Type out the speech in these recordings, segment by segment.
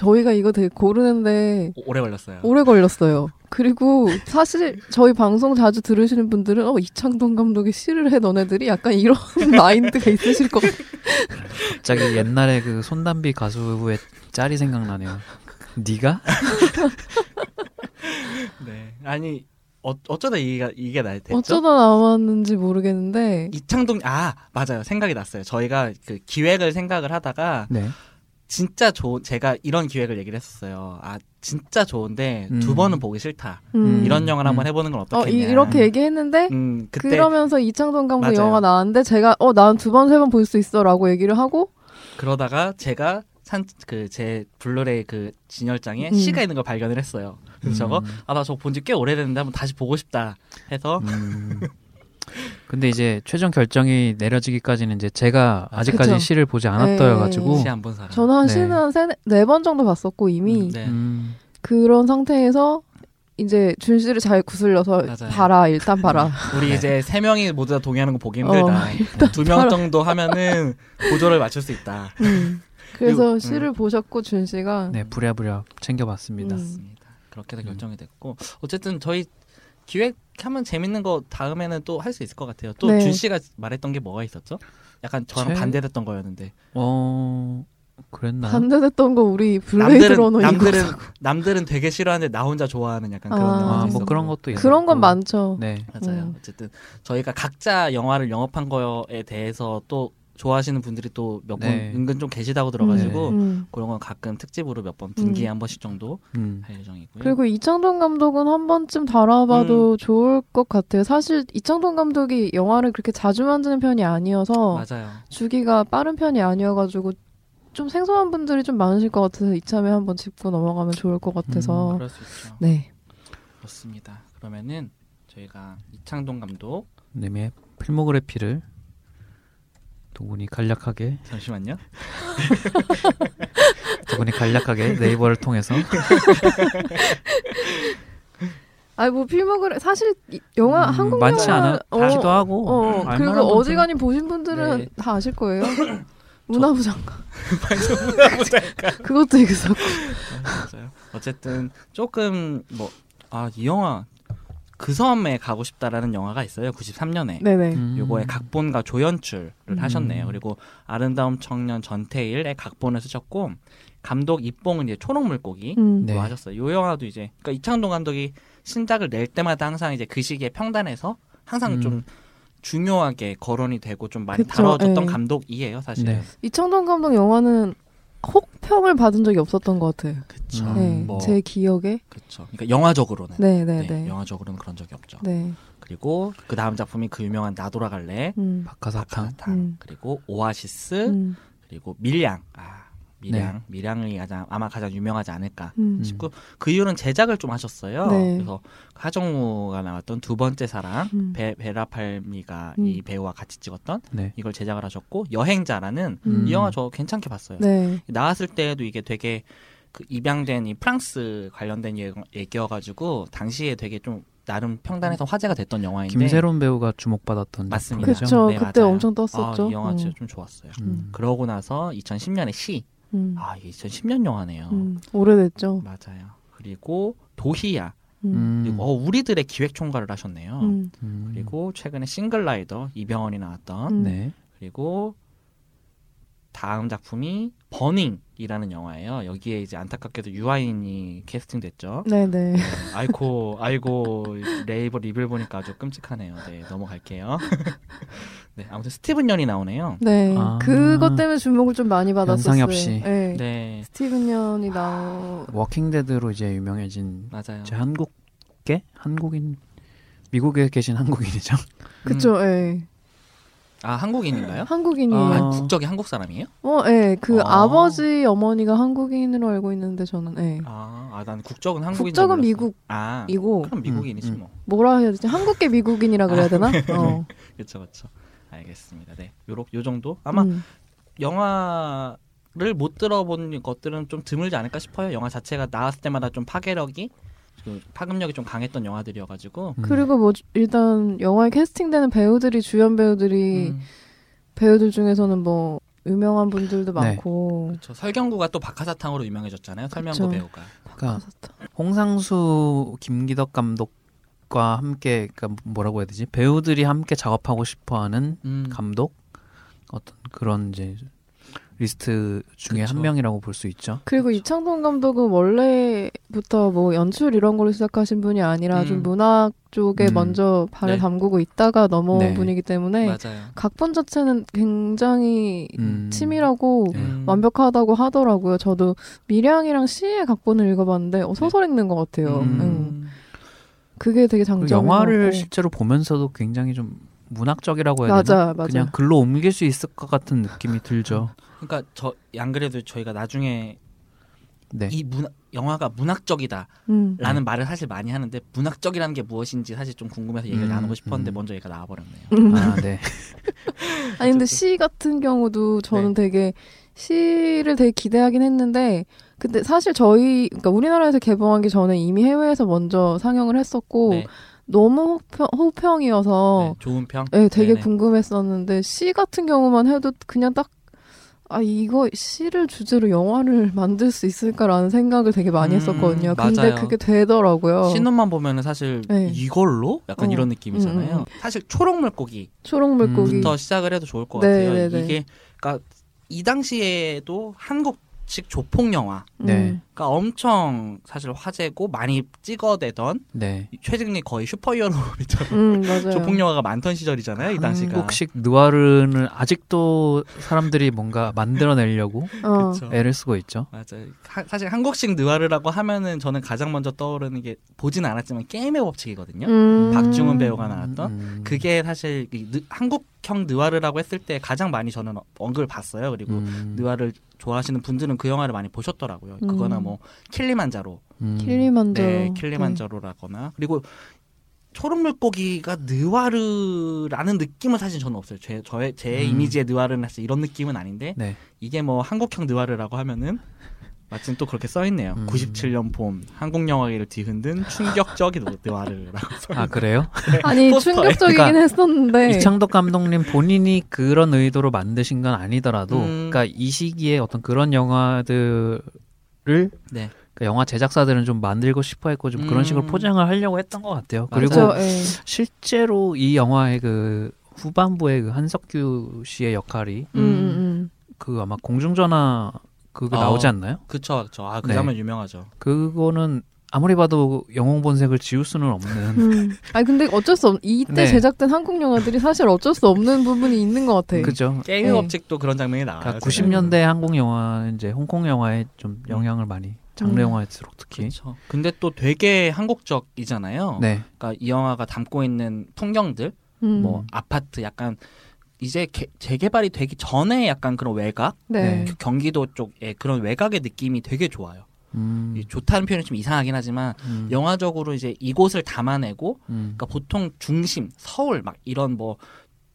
저희가 이거 되게 고르는데 오- 오래 걸렸어요. 오래 걸렸어요. 그리고 사실 저희 방송 자주 들으시는 분들은 어 이창동 감독이 시를 해 너네들이 약간 이런 마인드가 있으실 것 같아요. 갑자기 옛날에 그 손담비 가수의 짤이 생각나네요. 네가? 네. 아니 어, 어쩌다 이게 이게 나 됐죠? 어쩌다 나왔는지 모르겠는데 이창동 아 맞아요 생각이 났어요. 저희가 그 기획을 생각을 하다가 네. 진짜 좋은 제가 이런 기획을 얘기를 했었어요. 아 진짜 좋은데 두 음. 번은 보기 싫다. 음. 이런 영화를 한번 음. 해보는 건 어, 어떻겠냐. 이, 이렇게 얘기했는데 음 그때 그러면서 이창동 감독 맞아요. 영화가 나왔는데 제가 어 난 두 번 세 번 볼 수 있어라고 얘기를 하고 그러다가 제가 산 그 제 블루레이 그 진열장에 음. 시가 있는 걸 발견을 했어요. 그래서 저거 음. 아 나 저거 본 지 꽤 오래됐는데 한번 다시 보고 싶다 해서 음. 근데 이제 최종 결정이 내려지기까지는 이제 제가 아직까지 그쵸. 시를 보지 않았어 가지고 시 안 본 사람. 저는 한 네. 시는 한네번 정도 봤었고 이미 음, 네. 음, 그런 상태에서 이제 준 씨를 잘 구슬려서 맞아요. 봐라 일단 봐라. 우리 이제 세 명이 모두 다 동의하는 거 보기 어, 힘들다. 두명 정도 하면은 보조를 맞출 수 있다. 음. 그래서 그리고, 음. 시를 보셨고 준 씨가 네 부랴부랴 챙겨봤습니다. 음. 그렇게 해서 음. 결정이 됐고 어쨌든 저희 기획하면 재밌는 거 다음에는 또 할 수 있을 것 같아요. 또 네. 준 씨가 말했던 게 뭐가 있었죠? 약간 저랑 제- 반대됐던 거였는데 어 그랬나요? 반대됐던 거 우리 블레이드 러너 남들은 남들은 남들은 되게 싫어하는데 나 혼자 좋아하는 약간 그런 아, 영화 아, 있었고. 뭐 그런 것도 있었고. 그런 건 많죠. 네. 맞아요. 음. 어쨌든 저희가 각자 영화를 영업한 거에 대해서 또 좋아하시는 분들이 또 몇 분 네. 은근 좀 계시다고 들어가지고 음. 그런 건 가끔 특집으로 몇 번 분기에 음. 한 번씩 정도 음. 할 예정이고요. 그리고 이창동 감독은 한 번쯤 다뤄봐도 좋을 것 같아요. 사실 이창동 감독이 영화를 그렇게 자주 만드는 편이 아니어서 맞아요. 주기가 빠른 편이 아니어가지고 좀 생소한 분들이 좀 많으실 것 같아서 이참에 한번 짚고 넘어가면 좋을 것 같아서 그럴 수 있죠. 네. 그렇습니다. 그러면은 저희가 이창동 감독 님의 필모그래피를 두 분이 간략하게 잠시만요. 두 분이 간략하게 네이버를 통해서 아니 뭐 필모그래 사실 이- 영화 음, 한국 많지 영화 않기도 하고 어, 알만한 그리고 어지간히 보신 분들은 네. 다 아실 거예요. 문화부 장관. 그것도 있었고. 맞아요. 어쨌든 조금 뭐 아 이 영화 그 섬에 가고 싶다라는 영화가 있어요. 93년에. 네네. 음. 요거의 각본과 조연출을 음. 하셨네요. 그리고 아름다운 청년 전태일의 각본을 쓰셨고 감독 입봉은 이제 초록 물고기 음. 네. 로 하셨어요. 요 영화도 이제 그러니까 이창동 감독이 신작을 낼 때마다 항상 이제 그 시기에 평단에서 항상 음. 좀 중요하게 거론이 되고 좀 많이 그쵸, 다뤄졌던 예. 감독이에요, 사실은. 네. 이창동 감독 영화는 혹평을 받은 적이 없었던 것 같아요. 그쵸. 음, 네, 뭐 제 기억에. 그쵸. 그러니까 영화적으로는 네, 네, 네, 네. 영화적으로는 그런 적이 없죠. 네. 그리고 그 다음 작품이 그 유명한 나 돌아갈래, 음. 박하사탕, 음. 그리고 오아시스, 음. 그리고 밀양. 아 밀양, 밀양이 가장 아마 가장 유명하지 않을까 음. 싶고 그 이후로는 제작을 좀 하셨어요. 네. 그래서 하정우가 나왔던 두 번째 사랑, 음. 베, 베라팔미가 음. 이 배우와 같이 찍었던 네. 이걸 제작을 하셨고 여행자라는 음. 이 영화 저 괜찮게 봤어요. 네. 나왔을 때에도 이게 되게 그 입양된 이 프랑스 관련된 얘- 얘기여가지고 당시에 되게 좀 나름 평단에서 화제가 됐던 영화인데 김세론 배우가 주목받았던 맞습니다. 그쵸. 네, 그때 맞아요. 엄청 아, 떴었죠. 이 영화 음. 진짜 좀 좋았어요. 음. 그러고 나서 2010년에 시. 음. 아, 이게 2010년 영화네요. 음. 오래됐죠. 맞아요. 그리고 도희야. 음. 음. 그리고 어, 우리들의 기획 총괄을 하셨네요. 음. 음. 그리고 최근에 싱글라이더 이병헌이 나왔던 음. 네. 그리고 다음 작품이 버닝이라는 영화예요. 여기에 이제 안타깝게도 유아인이 캐스팅됐죠. 네네. 네, 아이고 아이고 레이버 리뷰를 보니까 아주 끔찍하네요. 네 넘어갈게요. 네 아무튼 스티븐 연이 나오네요. 네. 아. 그것 때문에 주목을 좀 많이 받았었어요. 연상엽 씨. 네. 네 스티븐 연이 나오. 워킹 데드로 이제 유명해진 맞아요. 제 한국계 한국인 미국에 계신 한국인이죠. 그쵸. 예. 아 한국인인가요? 한국인이에요. 아. 국적이 한국 사람이에요? 어, 예. 그 아. 아. 버지 어머니가 한국인으로 알고 있는데 저는 예. 아 난 국적은 한국인. 국적은 미국이고 아 그럼 미국인이지 음, 음. 뭐. 뭐라 해야 되지? 한국계 미국인이라 그래야 되나? 어. 그렇죠 그렇죠. 알겠습니다. 네 요렇 요 정도 아마 음. 영화 를 못 들어본 것들은 좀 드물지 않을까 싶어요. 영화 자체가 나왔을 때마다 좀 파괴력이 그 파급력이 좀 강했던 영화들이어가지고. 음. 그리고 뭐 일단 영화에 캐스팅되는 배우들이 주연 배우들이 음, 배우들 중에서는 뭐 유명한 분들도 네. 많고. 저 설경구가 또 박하사탕으로 유명해졌잖아요. 설명구. 배우가. 그러니까 홍상수, 김기덕 감독과 함께 그러니까 뭐라고 해야 되지? 배우들이 함께 작업하고 싶어하는 음. 감독 어떤 그런 이제 리스트 중에 그쵸. 한 명이라고 볼 수 있죠. 그리고 그렇죠. 이창동 감독은 원래부터 뭐 연출 이런 걸로 시작하신 분이 아니라 좀 음. 문학 쪽에 음. 먼저 발을 네. 담그고 있다가 넘어온 네. 분이기 때문에 맞아요. 각본 자체는 굉장히 음. 치밀하고 네. 음. 완벽하다고 하더라고요. 저도 미량이랑 시의 각본을 읽어봤는데 어, 소설 읽는 것 같아요. 음. 응. 그게 되게 장점인 영화를. 실제로 보면서도 굉장히 좀 문학적이라고 해야 되나? 맞아, 맞아. 그냥 글로 옮길 수 있을 것 같은 느낌이 들죠. 그러니까 저 안 그래도 저희가 나중에 네. 이 문학 영화가 문학적이다라는 음. 말을 사실 많이 하는데 문학적이라는 게 무엇인지 사실 좀 궁금해서 얘기를 음, 나누고 싶었는데 음. 먼저 얘기가 나와버렸네요. 음. 아, 네. 아니 근데 시 같은 경우도 저는 네. 되게 시를 되게 기대하긴 했는데 근데 사실 저희 그러니까 우리나라에서 개봉하기 전에 이미 해외에서 먼저 상영을 했었고 네. 너무 호평, 호평이어서 네, 좋은 평. 네, 되게 네네. 궁금했었는데 시 같은 경우만 해도 그냥 딱 아 이거 시를 주제로 영화를 만들 수 있을까라는 생각을 되게 많이 음, 했었거든요. 근데 맞아요. 그게 되더라고요. 신혼만 보면은 사실 네. 이걸로 약간 어. 이런 느낌이잖아요. 음, 음. 사실 초록 물고기부터 초록 물고기. 시작을 해도 좋을 것 네, 같아요. 네, 네. 이게 그러니까 이 당시에도 한국 식 조폭 영화 네. 음. 그러니까 엄청 사실 화제고 많이 찍어대던 네. 최근에 거의 슈퍼히어로처럼 음. 조폭 영화가 많던 시절이잖아요. 이 당시가. 한국식 느와르는 아직도 사람들이 뭔가 만들어내려고 어. 애를 쓰고 있죠. 맞아요. 하- 사실 한국식 느와르라고 하면은 저는 가장 먼저 떠오르는 게 보진 않았지만 게임의 법칙이거든요. 음. 박중훈 배우가 나왔던 음. 그게 사실 이 느- 한국형 느와르라고 했을 때 가장 많이 저는 언급을 봤어요. 그리고 음. 느와르 좋아하시는 분들은 그 영화를 많이 보셨더라고요. 음. 그거나 뭐 킬리만자로, 음. 킬리만자로. 네, 킬리만자로라거나 그리고 초록 물고기가 느와르라는 느낌은 사실 저는 없어요. 제 저의 제 음. 이미지의 느와르는 사실 이런 느낌은 아닌데 네. 이게 뭐 한국형 느와르라고 하면은 마침 또 그렇게 써 있네요. 음. 97년 봄 한국 영화계를 뒤흔든 충격적인 써아 그래요? 아니 포스터에. 충격적이긴 그러니까 했었는데 이창덕 감독님 본인이 그런 의도로 만드신 건 아니더라도, 음. 그러니까 이 시기에 어떤 그런 영화들을 네. 그러니까 영화 제작사들은 좀 만들고 싶어했고 좀 그런 음. 식으로 포장을 하려고 했던 것 같아요. 그리고 그죠, 예. 실제로 이 영화의 그 후반부의 그 한석규 씨의 역할이 음, 음, 그 아마 공중전화 그거 어. 나오지 않나요? 그쵸, 그쵸. 아, 그 네. 장면 유명하죠. 그거는 아무리 봐도 영웅 본색을 지울 수는 없는 음. 음. 아니 근데 어쩔 수 없. 이때 네. 제작된 한국 영화들이 사실 어쩔 수 없는 부분이 있는 것 같아. 그죠. 게임의 네. 법칙도 그런 장면이 나와요. 그러니까 제가. 90년대 한국 영화 이제 홍콩 영화에 좀 영향을 많이 장르 음. 영화일수록 특히 그쵸. 근데 또 되게 한국적이잖아요. 네. 그러니까 이 영화가 담고 있는 풍경들, 음. 뭐 아파트 약간 이제 개- 재개발이 되기 전에 약간 그런 외곽, 네. 그 경기도 쪽에 그런 외곽의 느낌이 되게 좋아요. 음, 이 좋다는 표현이 좀 이상하긴 하지만 음, 영화적으로 이제 이곳을 담아내고 음. 그러니까 보통 중심, 서울 막 이런 뭐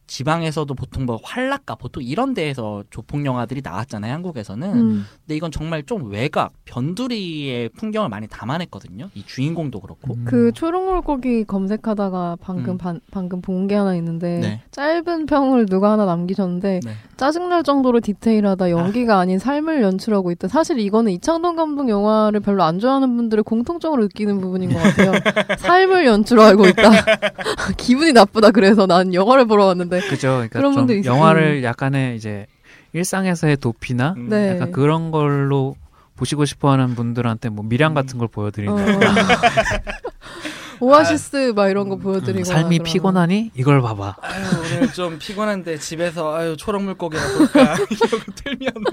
지방에서도 보통 뭐 활락가 보통 이런 데에서 조폭 영화들이 나왔잖아요 한국에서는 음. 근데 이건 정말 좀 외곽 변두리의 풍경을 많이 담아냈거든요 이 주인공도 그렇고 음. 그 초록물고기 검색하다가 방금 음. 반- 방금 본 게 하나 있는데 네. 짧은 평을 누가 하나 남기셨는데 네. 짜증날 정도로 디테일하다 연기가 아. 닌 삶을 연출하고 있다. 사실 이거는 이창동 감독 영화를 별로 안 좋아하는 분들의 공통적으로 느끼는 부분인 것 같아요. 삶을 연출하고 있다. 기분이 나쁘다. 그래서 난 영화를 보러 왔는데 그죠. 그러니까 그런 좀 분도 있어요. 영화를 약간의 이제 일상에서의 도피나 음. 네. 약간 그런 걸로 보시고 싶어하는 분들한테 뭐 미량 같은 걸 보여드리는 어. 오아시스 막 이런 거 보여드리고 삶이 피곤하니 이걸 봐봐. 아유 오늘 좀 피곤한데 집에서 아유 초록 물고기나 볼까 이러고 틀면은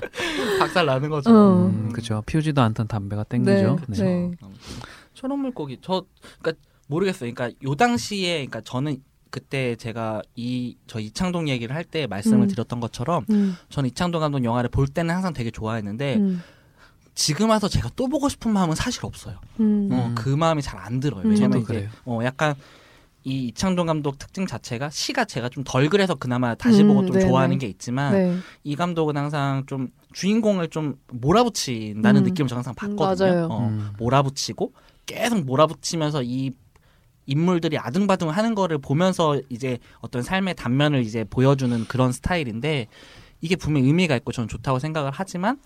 박살 나는 거죠 어. 음, 그죠. 피우지도 않던 담배가 네, 땡기죠. 네. 아무튼 초록 물고기 저 그러니까 모르겠어요 그러니까 요 당시에 그러니까 저는 그때 제가 이 저 이창동 얘기를 할 때 말씀을 음. 드렸던 것처럼 음, 저는 이창동 감독 영화를 볼 때는 항상 되게 좋아했는데 음, 지금 와서 제가 또 보고 싶은 마음은 사실 없어요. 음. 어, 음. 그 마음이 잘 안 들어요. 음. 왜냐면 저도 이제 그래요. 어 약간 이 이창동 감독 특징 자체가 시가 제가 좀 덜 그래서 그나마 다시 음, 보고 좀 네네. 좋아하는 게 있지만 네. 이 감독은 항상 좀 주인공을 좀 몰아붙인다는 음. 느낌을 저는 항상 받거든요. 맞아요. 어, 음. 몰아붙이고 계속 몰아붙이면서 이 인물들이 아등바등 하는 거를 보면서 이제 어떤 삶의 단면을 이제 보여주는 그런 스타일인데 이게 분명히 의미가 있고 저는 좋다고 생각을 하지만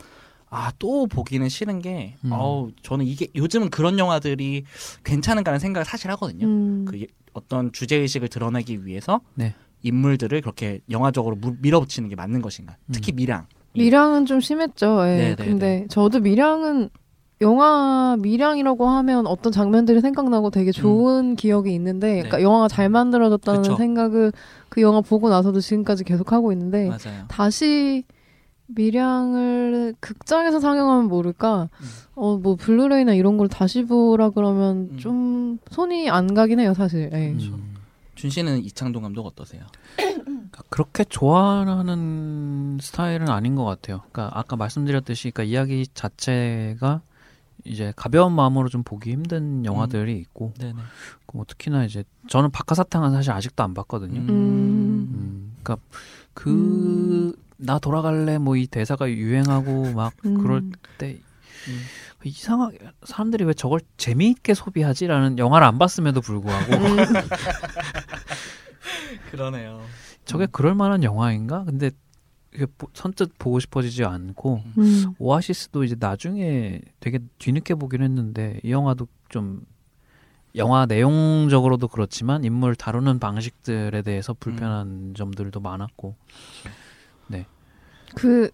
아 또 보기는 싫은 게 음. 어우 저는 이게 요즘은 그런 영화들이 괜찮은가라는 생각을 사실 하거든요. 음. 그 예- 어떤 주제 의식을 드러내기 위해서 네. 인물들을 그렇게 영화적으로 무- 밀어붙이는 게 맞는 것인가? 특히 밀양. 밀양은 좀 심했죠. 예. 네, 네, 근데 저도 밀양은 영화 밀양이라고 하면 어떤 장면들이 생각나고 되게 좋은 기억이 있는데, 그러니까 네. 영화가 잘 만들어졌다는 그쵸. 생각을 그 영화 보고 나서도 지금까지 계속 하고 있는데, 맞아요. 다시 밀양을 극장에서 상영하면 모를까, 음. 어, 뭐 블루레이나 이런 걸 다시 보라 그러면 음. 좀 손이 안 가긴 해요, 사실. 예. 음. 준 씨는 이창동 감독 어떠세요? 그러니까 그렇게 좋아하는 스타일은 아닌 것 같아요. 그러니까 아까 말씀드렸듯이 그러니까 이야기 자체가 이제 가벼운 마음으로 좀 보기 힘든 영화들이 있고 네네. 뭐 특히나 이제 저는 박하사탕은 사실 아직도 안 봤거든요. 음. 음, 그러니까 그 나 돌아갈래 뭐 이 대사가 유행하고 막 음. 그럴 때 음. 이상하게 사람들이 왜 저걸 재미있게 소비하지라는 영화를 안 봤음에도 불구하고 음. 그러네요. 저게 그럴 만한 영화인가? 근데 선뜻 보고 싶어지지 않고 음. 오아시스도 이제 나중에 되게 뒤늦게 보긴 했는데 이 영화도 좀 영화 내용적으로도 그렇지만 인물 다루는 방식들에 대해서 불편한 점들도 많았고 그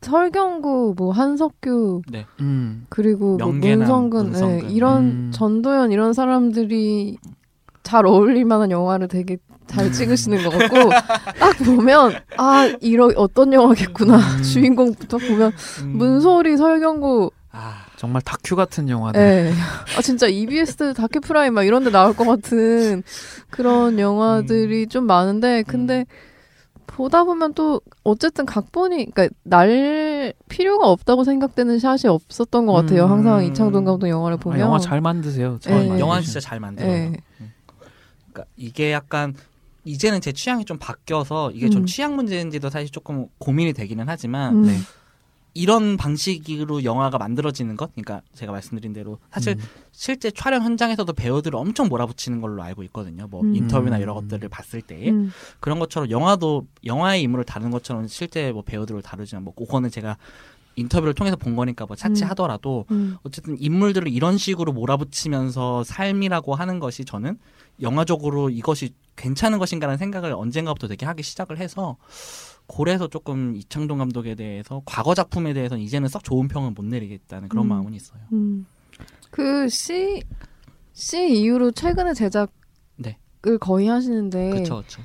설경구 뭐 한석규 네. 음 그리고 뭐 문성근, 문성근. 예, 이런 음. 전도연 이런 사람들이 잘 어울릴 만한 영화를 되게 잘 찍으시는 것 같고 딱 보면 아 이런 어떤 영화겠구나 음. 주인공부터 보면 음. 문소리 설경구 아, 정말 다큐 같은 영화들 예. 아 진짜 EBS 다큐 프라임 막 이런 데 나올 것 같은 그런 영화들이 좀 많은데 근데 보다 보면 또 어쨌든 각본이 그러니까 날 필요가 없다고 생각되는 샷이 없었던 것 같아요. 음. 항상 이창동 감독 영화를 아, 보면 영화 잘 만드세요. 잘 예. 만드시는. 영화는 진짜 잘 만들어요. 예. 그러니까 이게 약간 이제는 제 취향이 좀 바뀌어서 이게 좀 음. 취향 문제인지도 사실 조금 고민이 되기는 하지만 음. 네. 이런 방식으로 영화가 만들어지는 것, 그러니까 제가 말씀드린 대로 사실 음. 실제 촬영 현장에서도 배우들을 엄청 몰아붙이는 걸로 알고 있거든요. 뭐 음. 인터뷰나 이런 것들을 봤을 때 음. 그런 것처럼 영화도 영화의 인물을 다루는 것처럼 실제 뭐 배우들을 다루지만 뭐 그거는 제가 인터뷰를 통해서 본 거니까 뭐 차치하더라도 음. 어쨌든 인물들을 이런 식으로 몰아붙이면서 삶이라고 하는 것이 저는 영화적으로 이것이 괜찮은 것인가라는 생각을 언젠가부터 되게 하기 시작을 해서 고래서 조금 이창동 감독에 대해서 과거 작품에 대해서는 이제는 썩 좋은 평은 못 내리겠다는 그런 음. 마음은 있어요. 음. 그 C C 이후로 최근에 제작 을 네. 거의 하시는데 그렇죠, 그렇죠.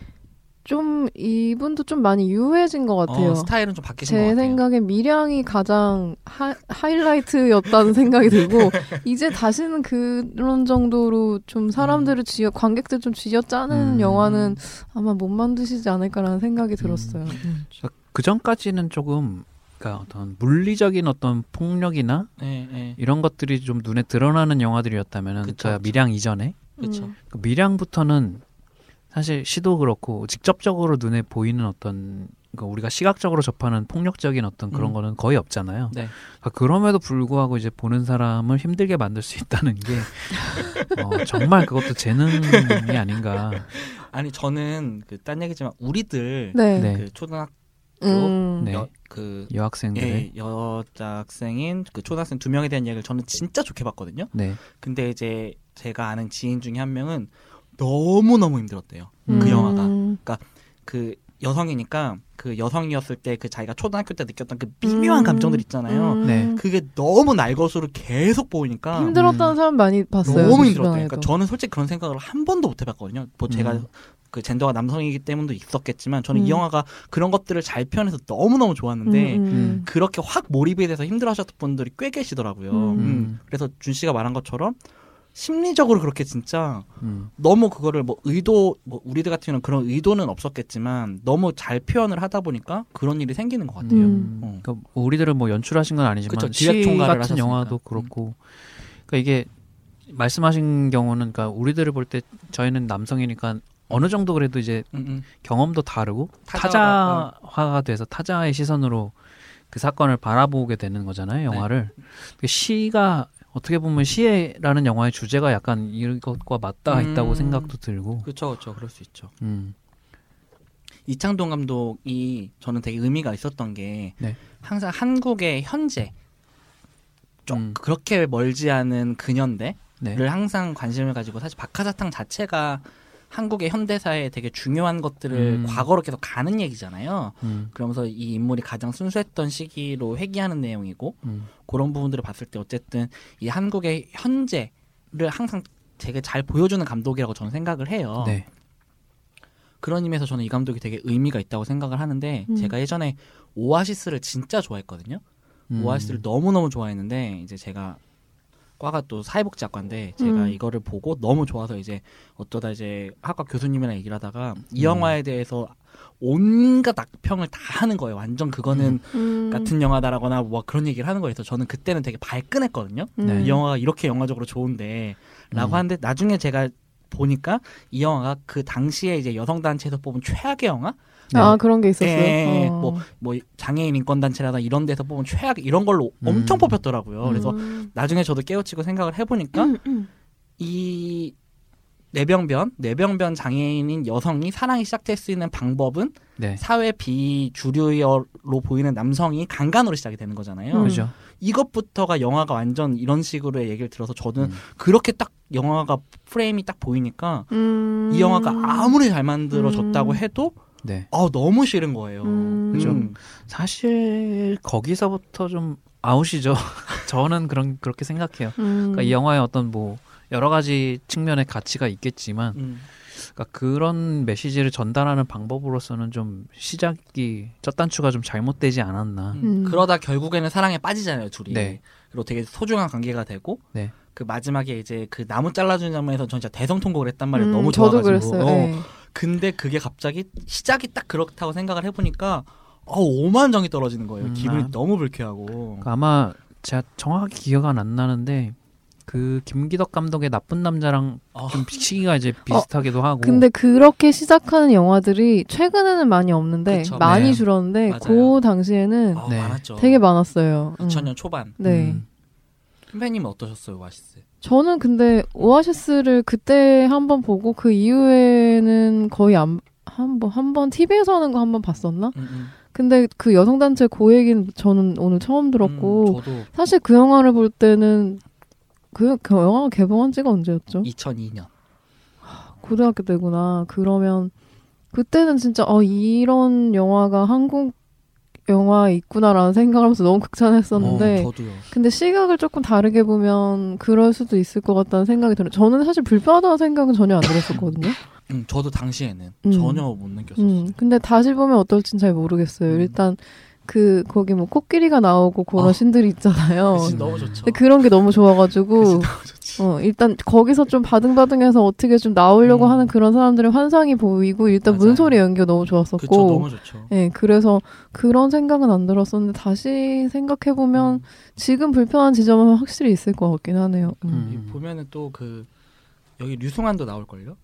좀 이분도 좀 많이 유해진 것 같아요. 어, 스타일은 좀 바뀌신 것제 같아요. 생각엔 미량이 가장 하, 하이라이트였다는 생각이 들고 이제 다시는 그런 정도로 좀 사람들을 쥐어 관객들 좀 쥐어 짜는 음. 영화는 아마 못 만드시지 않을까라는 생각이 들었어요. 음. 그 전까지는 조금 그러니까 어떤 물리적인 어떤 폭력이나 네, 네. 이런 것들이 좀 눈에 드러나는 영화들이었다면은 그쵸, 그 그쵸. 미량 이전에. 음. 그 미량부터는 사실 시도 그렇고 직접적으로 눈에 보이는 어떤 그러니까 우리가 시각적으로 접하는 폭력적인 어떤 그런 음. 거는 거의 없잖아요. 네. 그러니까 그럼에도 불구하고 이제 보는 사람을 힘들게 만들 수 있다는 게 어, 정말 그것도 재능이 아닌가. 아니 저는 그 딴 얘기지만 우리들 네. 네. 그 초등학교 음. 네. 여, 그 여학생들의 예, 여자 학생인 그 초등학생 두 명에 대한 이야기를 저는 진짜 좋게 봤거든요. 네. 근데 이제 제가 아는 지인 중에 한 명은 너무 너무 힘들었대요. 음. 그 영화가 그 여성이니까 그 여성이었을 때 그 자기가 초등학교 때 느꼈던 그 미묘한 음. 감정들 있잖아요. 음. 네. 그게 너무 날 것으로 계속 보이니까 힘들었다는 사람 많이 봤어요. 너무 제 힘들었대요. 그러니까 저는 솔직히 그런 생각을 한 번도 못 해봤거든요. 뭐 제가 음. 그 젠더가 남성이기 때문도 있었겠지만 저는 음. 이 영화가 그런 것들을 잘 표현해서 너무 너무 좋았는데 음, 음. 음. 그렇게 확 몰입에 대해서 힘들어하셨던 분들이 꽤 계시더라고요. 음. 음. 그래서 준 씨가 말한 것처럼 심리적으로 그렇게 진짜 음. 너무 그거를 뭐 의도 뭐 우리들 같은 경우는 그런 의도는 없었겠지만 너무 잘 표현을 하다 보니까 그런 일이 생기는 것 같아요. 음. 어. 그러니까 우리들은 뭐 연출하신 건 아니지만 그쵸, 시 같은 하셨으니까. 영화도 그렇고 그러니까 이게 말씀하신 경우는 그러니까 우리들을 볼 때 저희는 남성이니까 어느 정도 그래도 이제 음, 음. 경험도 다르고 타자가, 타자화가 돼서 타자의 시선으로 그 사건을 바라보게 되는 거잖아요 영화를 그 시가 어떻게 보면 시라는 영화의 주제가 약간 이것과 맞닿아 있다고 음. 생각도 들고 그렇죠, 그렇죠, 그럴 수 있죠. 음. 이창동 감독이 저는 되게 의미가 있었던 게 네. 항상 한국의 현재 좀 음. 그렇게 멀지 않은 근현대를 네. 항상 관심을 가지고 사실 박하사탕 자체가 한국의 현대사에 되게 중요한 것들을 음. 과거로 계속 가는 얘기잖아요. 음, 그러면서 이 인물이 가장 순수했던 시기로 회귀하는 내용이고 음, 그런 부분들을 봤을 때 어쨌든 이 한국의 현재를 항상 되게 잘 보여주는 감독이라고 저는 생각을 해요. 네. 그런 의미에서 저는 이 감독이 되게 의미가 있다고 생각을 하는데 음. 제가 예전에 오아시스를 진짜 좋아했거든요. 음. 오아시스를 너무 너무 좋아했는데 이제 제가 과가 또 사회복지학과인데 제가 음. 이거를 보고 너무 좋아서 이제 어쩌다 이제 학과 교수님이랑 얘기를 하다가 이 음. 영화에 대해서 온갖 악평을 다 하는 거예요. 완전 그거는 음. 같은 영화다라거나 뭐 그런 얘기를 하는 거에서 저는 그때는 되게 발끈했거든요. 네. 이 영화가 이렇게 영화적으로 좋은데 라고 음. 하는데 나중에 제가 보니까 이 영화가 그 당시에 이제 여성 단체에서 뽑은 최악의 영화 네. 아 그런 게 있었어요. 예, 어. 뭐, 뭐 장애인 인권 단체라다 이런 데서 뽑은 최악 이런 걸로 음. 엄청 뽑혔더라고요. 그래서 음. 나중에 저도 깨우치고 생각을 해보니까 음, 음. 이 뇌병변 뇌병변 장애인인 여성이 사랑이 시작될 수 있는 방법은 네. 사회 비주류로 보이는 남성이 강간으로 시작이 되는 거잖아요. 음. 그죠. 이것부터가 영화가 완전 이런 식으로의 얘기를 들어서 저는 음. 그렇게 딱 영화가 프레임이 딱 보이니까 음. 이 영화가 아무리 잘 만들어졌다고 음. 해도 네. 아 너무 싫은 거예요. 음. 그죠. 음. 사실 거기서부터 좀 아웃이죠. 저는 그런 그렇게 생각해요. 음. 그러니까 이 영화에 어떤 뭐 여러 가지 측면의 가치가 있겠지만 음. 그러니까 그런 메시지를 전달하는 방법으로서는 좀 시작이 첫 단추가 좀 잘못되지 않았나. 음. 음. 그러다 결국에는 사랑에 빠지잖아요 둘이. 네. 그리고 되게 소중한 관계가 되고 네. 그 마지막에 이제 그 나무 잘라주는 장면에서 전 진짜 대성통곡을 했단 말이에요. 음, 너무 저도 좋아가지고. 그랬어요. 어. 예. 근데 그게 갑자기 시작이 딱 그렇다고 생각을 해보니까 어, 오만정이 떨어지는 거예요. 음, 기분이 아. 너무 불쾌하고. 그러니까 아마 제가 정확하게 기억은 안 나는데 그 김기덕 감독의 나쁜 남자랑 어. 좀 시기가 이제 비슷하기도 하고. 근데 그렇게 시작하는 영화들이 최근에는 많이 없는데 그쵸. 많이 네. 줄었는데 맞아요. 그 당시에는 어, 네. 되게 많았어요. 음. 2000년 초반. 네. 음. 선배님은 어떠셨어요, 오아시스? 저는 근데 오아시스를 그때 한번 보고 그 이후에는 거의 안 한번 한번 TV에서 하는 거 한번 봤었나? 음, 음. 근데 그 여성 단체 고 얘기는 저는 오늘 처음 들었고 음, 사실 그 영화를 볼 때는 그, 그 영화가 개봉한 지가 언제였죠? 2002년. 고등학교 때구나. 그러면 그때는 진짜 어 이런 영화가 한국 영화에 있구나라는 생각하면서 너무 극찬했었는데 어, 저도요. 근데 시각을 조금 다르게 보면 그럴 수도 있을 것 같다는 생각이 들어요. 저는 사실 불편하다는 생각은 전혀 안 들었었거든요. 음, 저도 당시에는 음. 전혀 못 느꼈었어요. 음, 근데 다시 보면 어떨진 잘 모르겠어요. 음. 일단 그 거기 뭐 코끼리가 나오고 그런 어. 신들이 있잖아요. 그씬 너무 좋죠. 근데 그런 게 너무 좋아가지고 그씬 너무. 어, 일단 거기서 좀 바등바등해서 어떻게 좀 나오려고 음. 하는 그런 사람들의 환상이 보이고 일단 맞아요. 문소리 연기가 너무 좋았었고 그쵸, 너무 좋죠. 예, 그래서 그런 생각은 안 들었었는데 다시 생각해 보면 음. 지금 불편한 지점은 확실히 있을 것 같긴 하네요. 음. 음. 이 보면은 또 그 여기 류승환도 나올 걸요.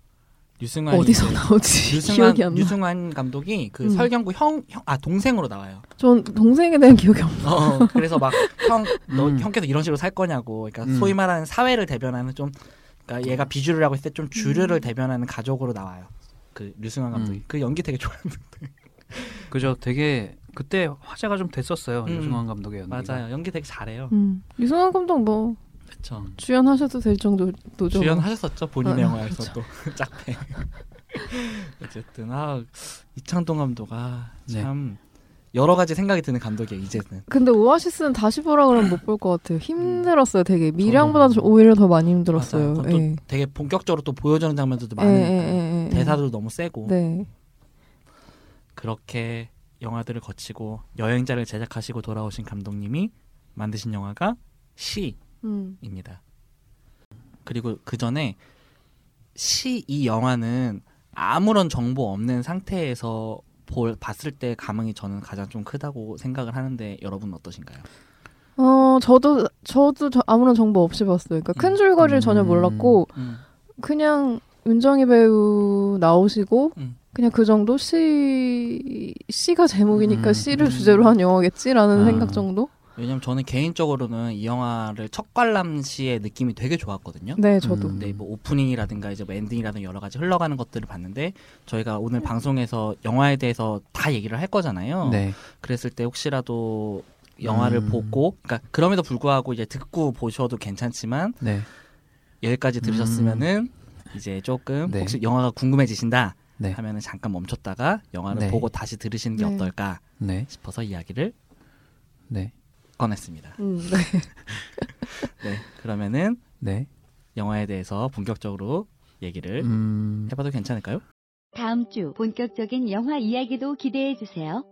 류승환 어디서 나오지 류승환 기억이 안 나. 류승환 감독이 그 음. 설경구 형형아 동생으로 나와요. 전 동생에 대한 기억이 없나. 어, 그래서 막 형너 음. 형께서 이런 식으로 살 거냐고. 그러니까 음. 소위 말하는 사회를 대변하는 좀 그러니까 얘가 비주류라고 했을 때좀 음. 주류를 대변하는 가족으로 나와요. 그 류승환 감독이 음. 그 연기 되게 좋아하는데 그죠. 되게 그때 화제가 좀 됐었어요. 음. 유승환 감독의 연기가. 맞아요. 연기 되게 잘해요. 음. 유승환 감독 뭐 그렇죠. 주연하셔도 될 정도죠. 주연하셨었죠 본인의 어, 영화에서 또 짝패. 어쨌든 아 이창동 감독 아참 여러 가지 생각이 드는 감독이에요 이제는. 근데 오아시스는 다시 보라 그러면 못 볼 것 같아요. 힘들었어요, 되게. 미량보다 저도. 오히려 더 많이 힘들었어요. 그것도 예. 되게 본격적으로 또 보여주는 장면들도 예, 많으니까 예, 예, 예. 대사도 너무 세고 네. 그렇게 영화들을 거치고 여행자를 제작하시고 돌아오신 감독님이 만드신 영화가 시입니다. 음. 그리고 그 전에 시 이 영화는 아무런 정보 없는 상태에서 볼, 봤을 때 감흥이 저는 가장 좀 크다고 생각을 하는데 여러분 어떠신가요? 어, 저도, 저도 저- 아무런 정보 없이 봤어요. 그러니까 큰 음. 줄거리를 전혀 음. 몰랐고, 음, 그냥 윤정희 배우 나오시고, 음. 그냥 그 정도? 시, 시가 제목이니까 음. 시를 음. 주제로 한 영화겠지라는 아. 생각 정도? 왜냐면 저는 개인적으로는 이 영화를 첫 관람 시의 느낌이 되게 좋았거든요. 네, 저도. 음. 네, 뭐 오프닝이라든가 이제 뭐 엔딩이라든가 여러 가지 흘러가는 것들을 봤는데 저희가 오늘 방송에서 영화에 대해서 다 얘기를 할 거잖아요. 네. 그랬을 때 혹시라도 영화를 음. 보고, 그러니까 그럼에도 불구하고 이제 듣고 보셔도 괜찮지만 네. 여기까지 들으셨으면은 이제 조금 네. 혹시 영화가 궁금해지신다 네. 하면은 잠깐 멈췄다가 영화를 네. 보고 다시 들으시는 게 네. 어떨까 네. 싶어서 이야기를 네. 꺼냈습니다. 음, 네. 네, 그러면은 네. 영화에 대해서 본격적으로 얘기를 음. 해봐도 괜찮을까요? 다음 주 본격적인 영화 이야기도 기대해 주세요.